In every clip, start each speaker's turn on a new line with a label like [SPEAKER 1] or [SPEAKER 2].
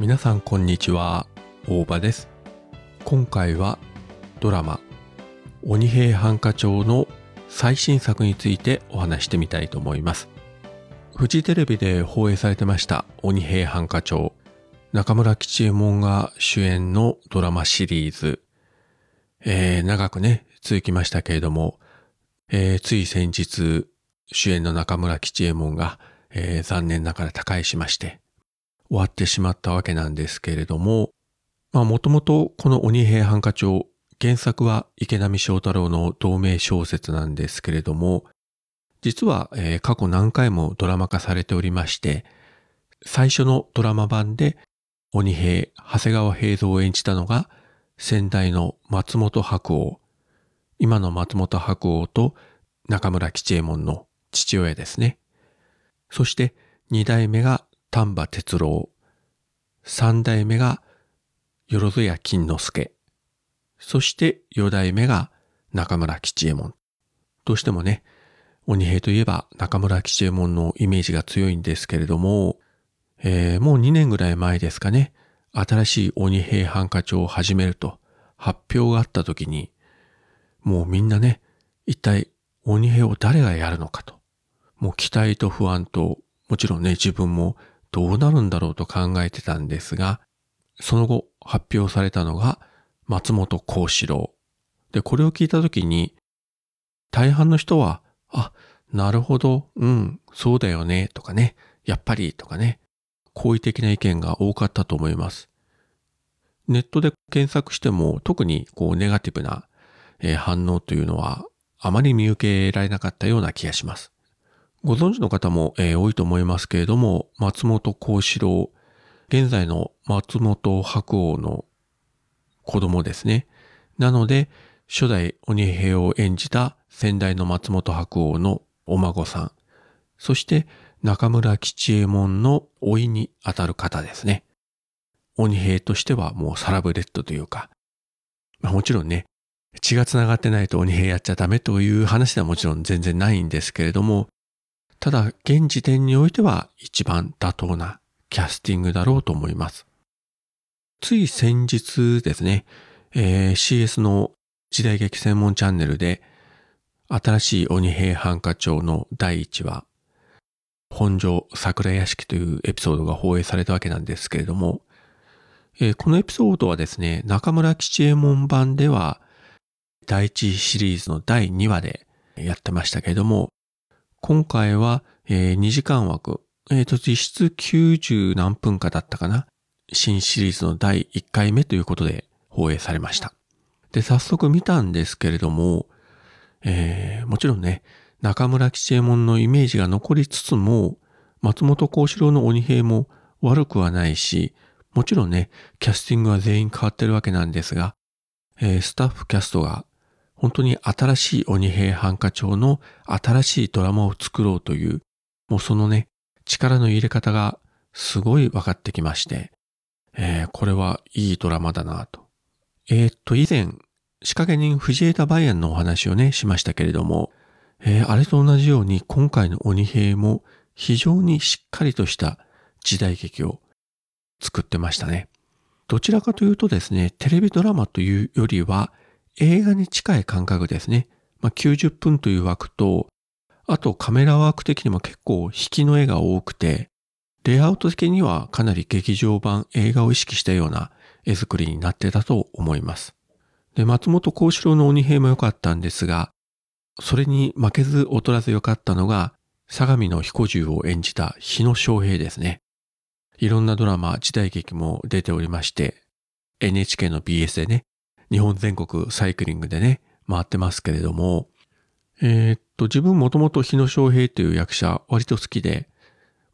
[SPEAKER 1] 皆さんこんにちは。大場です。今回はドラマ鬼平犯科帳の最新作についてお話してみたいと思います。フジテレビで放映されてました鬼平犯科帳中村吉右衛門が主演のドラマシリーズ、えー、長くね続きましたけれども、えー、つい先日主演の中村吉右衛門が、えー、残念ながら他界しまして終わってしまったわけなんですけれども、まあもともとこの鬼平犯科帳、原作は池波正太郎の同名小説なんですけれども、実は、えー、過去何回もドラマ化されておりまして、最初のドラマ版で鬼平、長谷川平蔵を演じたのが先代の松本白鸚、今の松本白鸚と中村吉右衛門の父親ですね。そして二代目が丹波哲郎、三代目がよろずや金之助、そして四代目が中村吉右衛門。どうしてもね、鬼平といえば中村吉右衛門のイメージが強いんですけれども、えー、もう2年ぐらい前ですかね、新しい鬼平犯科帳を始めると発表があった時に、もうみんなね、一体鬼平を誰がやるのかと。もう期待と不安と、もちろんね、自分もどうなるんだろうと考えてたんですが、その後発表されたのが松本幸四郎。で、これを聞いたときに、大半の人は、あ、なるほど、うん、そうだよね、とかね、やっぱり、とかね、好意的な意見が多かったと思います。ネットで検索しても特にこうネガティブな反応というのはあまり見受けられなかったような気がします。ご存知の方も、えー、多いと思いますけれども、松本幸四郎、現在の松本白鸚の子供ですね。なので、初代鬼平を演じた先代の松本白鸚のお孫さん、そして中村吉右衛門の老いにあたる方ですね。鬼平としてはもうサラブレッドというか、まあ、もちろんね、血が繋がってないと鬼平やっちゃダメという話ではもちろん全然ないんですけれども、ただ、現時点においては一番妥当なキャスティングだろうと思います。つい先日ですね、えー、CS の時代劇専門チャンネルで、新しい鬼平犯科帳の第1話、本庄桜屋敷というエピソードが放映されたわけなんですけれども、えー、このエピソードはですね、中村吉右衛門版では、第1シリーズの第2話でやってましたけれども、今回は、えー、2時間枠、えっ、ー、と、実質90何分かだったかな。新シリーズの第1回目ということで放映されました。で、早速見たんですけれども、えー、もちろんね、中村吉右衛門のイメージが残りつつも、松本幸四郎の鬼平も悪くはないし、もちろんね、キャスティングは全員変わってるわけなんですが、えー、スタッフキャストが本当に新しい鬼平犯科帳の新しいドラマを作ろうという、もうそのね、力の入れ方がすごい分かってきまして、えー、これはいいドラマだなと。えー、っと、以前、仕掛け人藤枝梅安のお話をね、しましたけれども、えー、あれと同じように今回の鬼平も非常にしっかりとした時代劇を作ってましたね。どちらかというとですね、テレビドラマというよりは、映画に近い感覚ですね。まあ、90分という枠と、あとカメラワーク的にも結構引きの絵が多くて、レイアウト的にはかなり劇場版映画を意識したような絵作りになってたと思います。で、松本幸四郎の鬼平も良かったんですが、それに負けず劣らず良かったのが、相模の彦十を演じた日野昌平ですね。いろんなドラマ、時代劇も出ておりまして、NHK の BS でね、日本全国サイクリングでね、回ってますけれども、えー、っと、自分もともと日野昌平という役者割と好きで、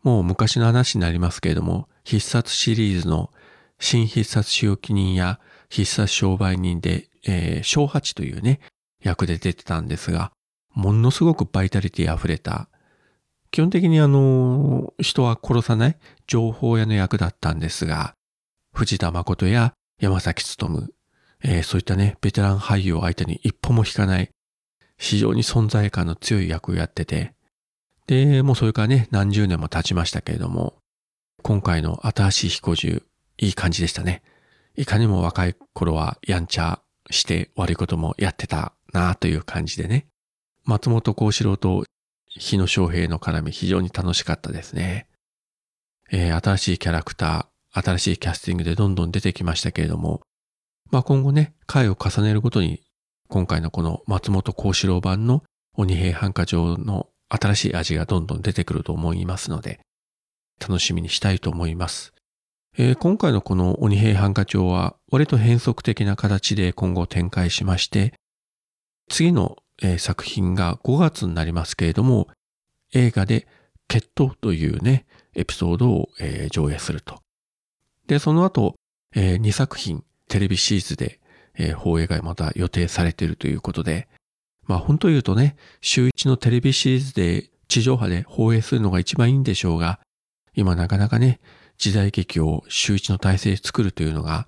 [SPEAKER 1] もう昔の話になりますけれども、必殺シリーズの新必殺仕置人や必殺商売人で、えー、小八というね、役で出てたんですが、ものすごくバイタリティ溢れた、基本的にあの、人は殺さない情報屋の役だったんですが、藤田誠や山崎努、えー、そういったね、ベテラン俳優を相手に一歩も引かない、非常に存在感の強い役をやってて、で、もうそれからね、何十年も経ちましたけれども、今回の新しい彦十、いい感じでしたね。いかにも若い頃はやんちゃして悪いこともやってたなという感じでね。松本幸四郎と日野翔平の絡み非常に楽しかったですね。えー、新しいキャラクター、新しいキャスティングでどんどん出てきましたけれども、まあ今後ね、回を重ねるごとに、今回のこの松本幸四郎版の鬼平犯科帳の新しい味がどんどん出てくると思いますので、楽しみにしたいと思います。えー、今回のこの鬼平犯科帳は割と変則的な形で今後展開しまして、次の、作品が5月になりますけれども、映画で決闘というね、エピソードを、上映すると。で、その後、えー、2作品テレビシリーズで、えー、放映がまた予定されているということで、まあ本当言うとね、週1のテレビシリーズで地上波で放映するのが一番いいんでしょうが、今なかなかね、時代劇を週1の体制で作るというのが、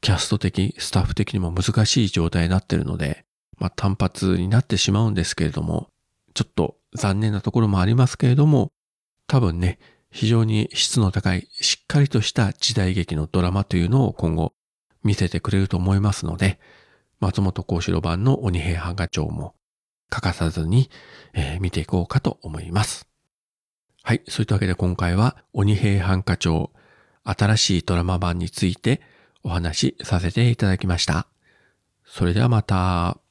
[SPEAKER 1] キャスト的、スタッフ的にも難しい状態になっているので、まあ単発になってしまうんですけれども、ちょっと残念なところもありますけれども、多分ね、非常に質の高い、しっかりとした時代劇のドラマというのを今後見せてくれると思いますので、松本幸四郎版の鬼平犯科帳も欠かさずに、えー、見ていこうかと思います。はい。そういったわけで今回は鬼平犯科帳新しいドラマ版についてお話しさせていただきました。それではまた。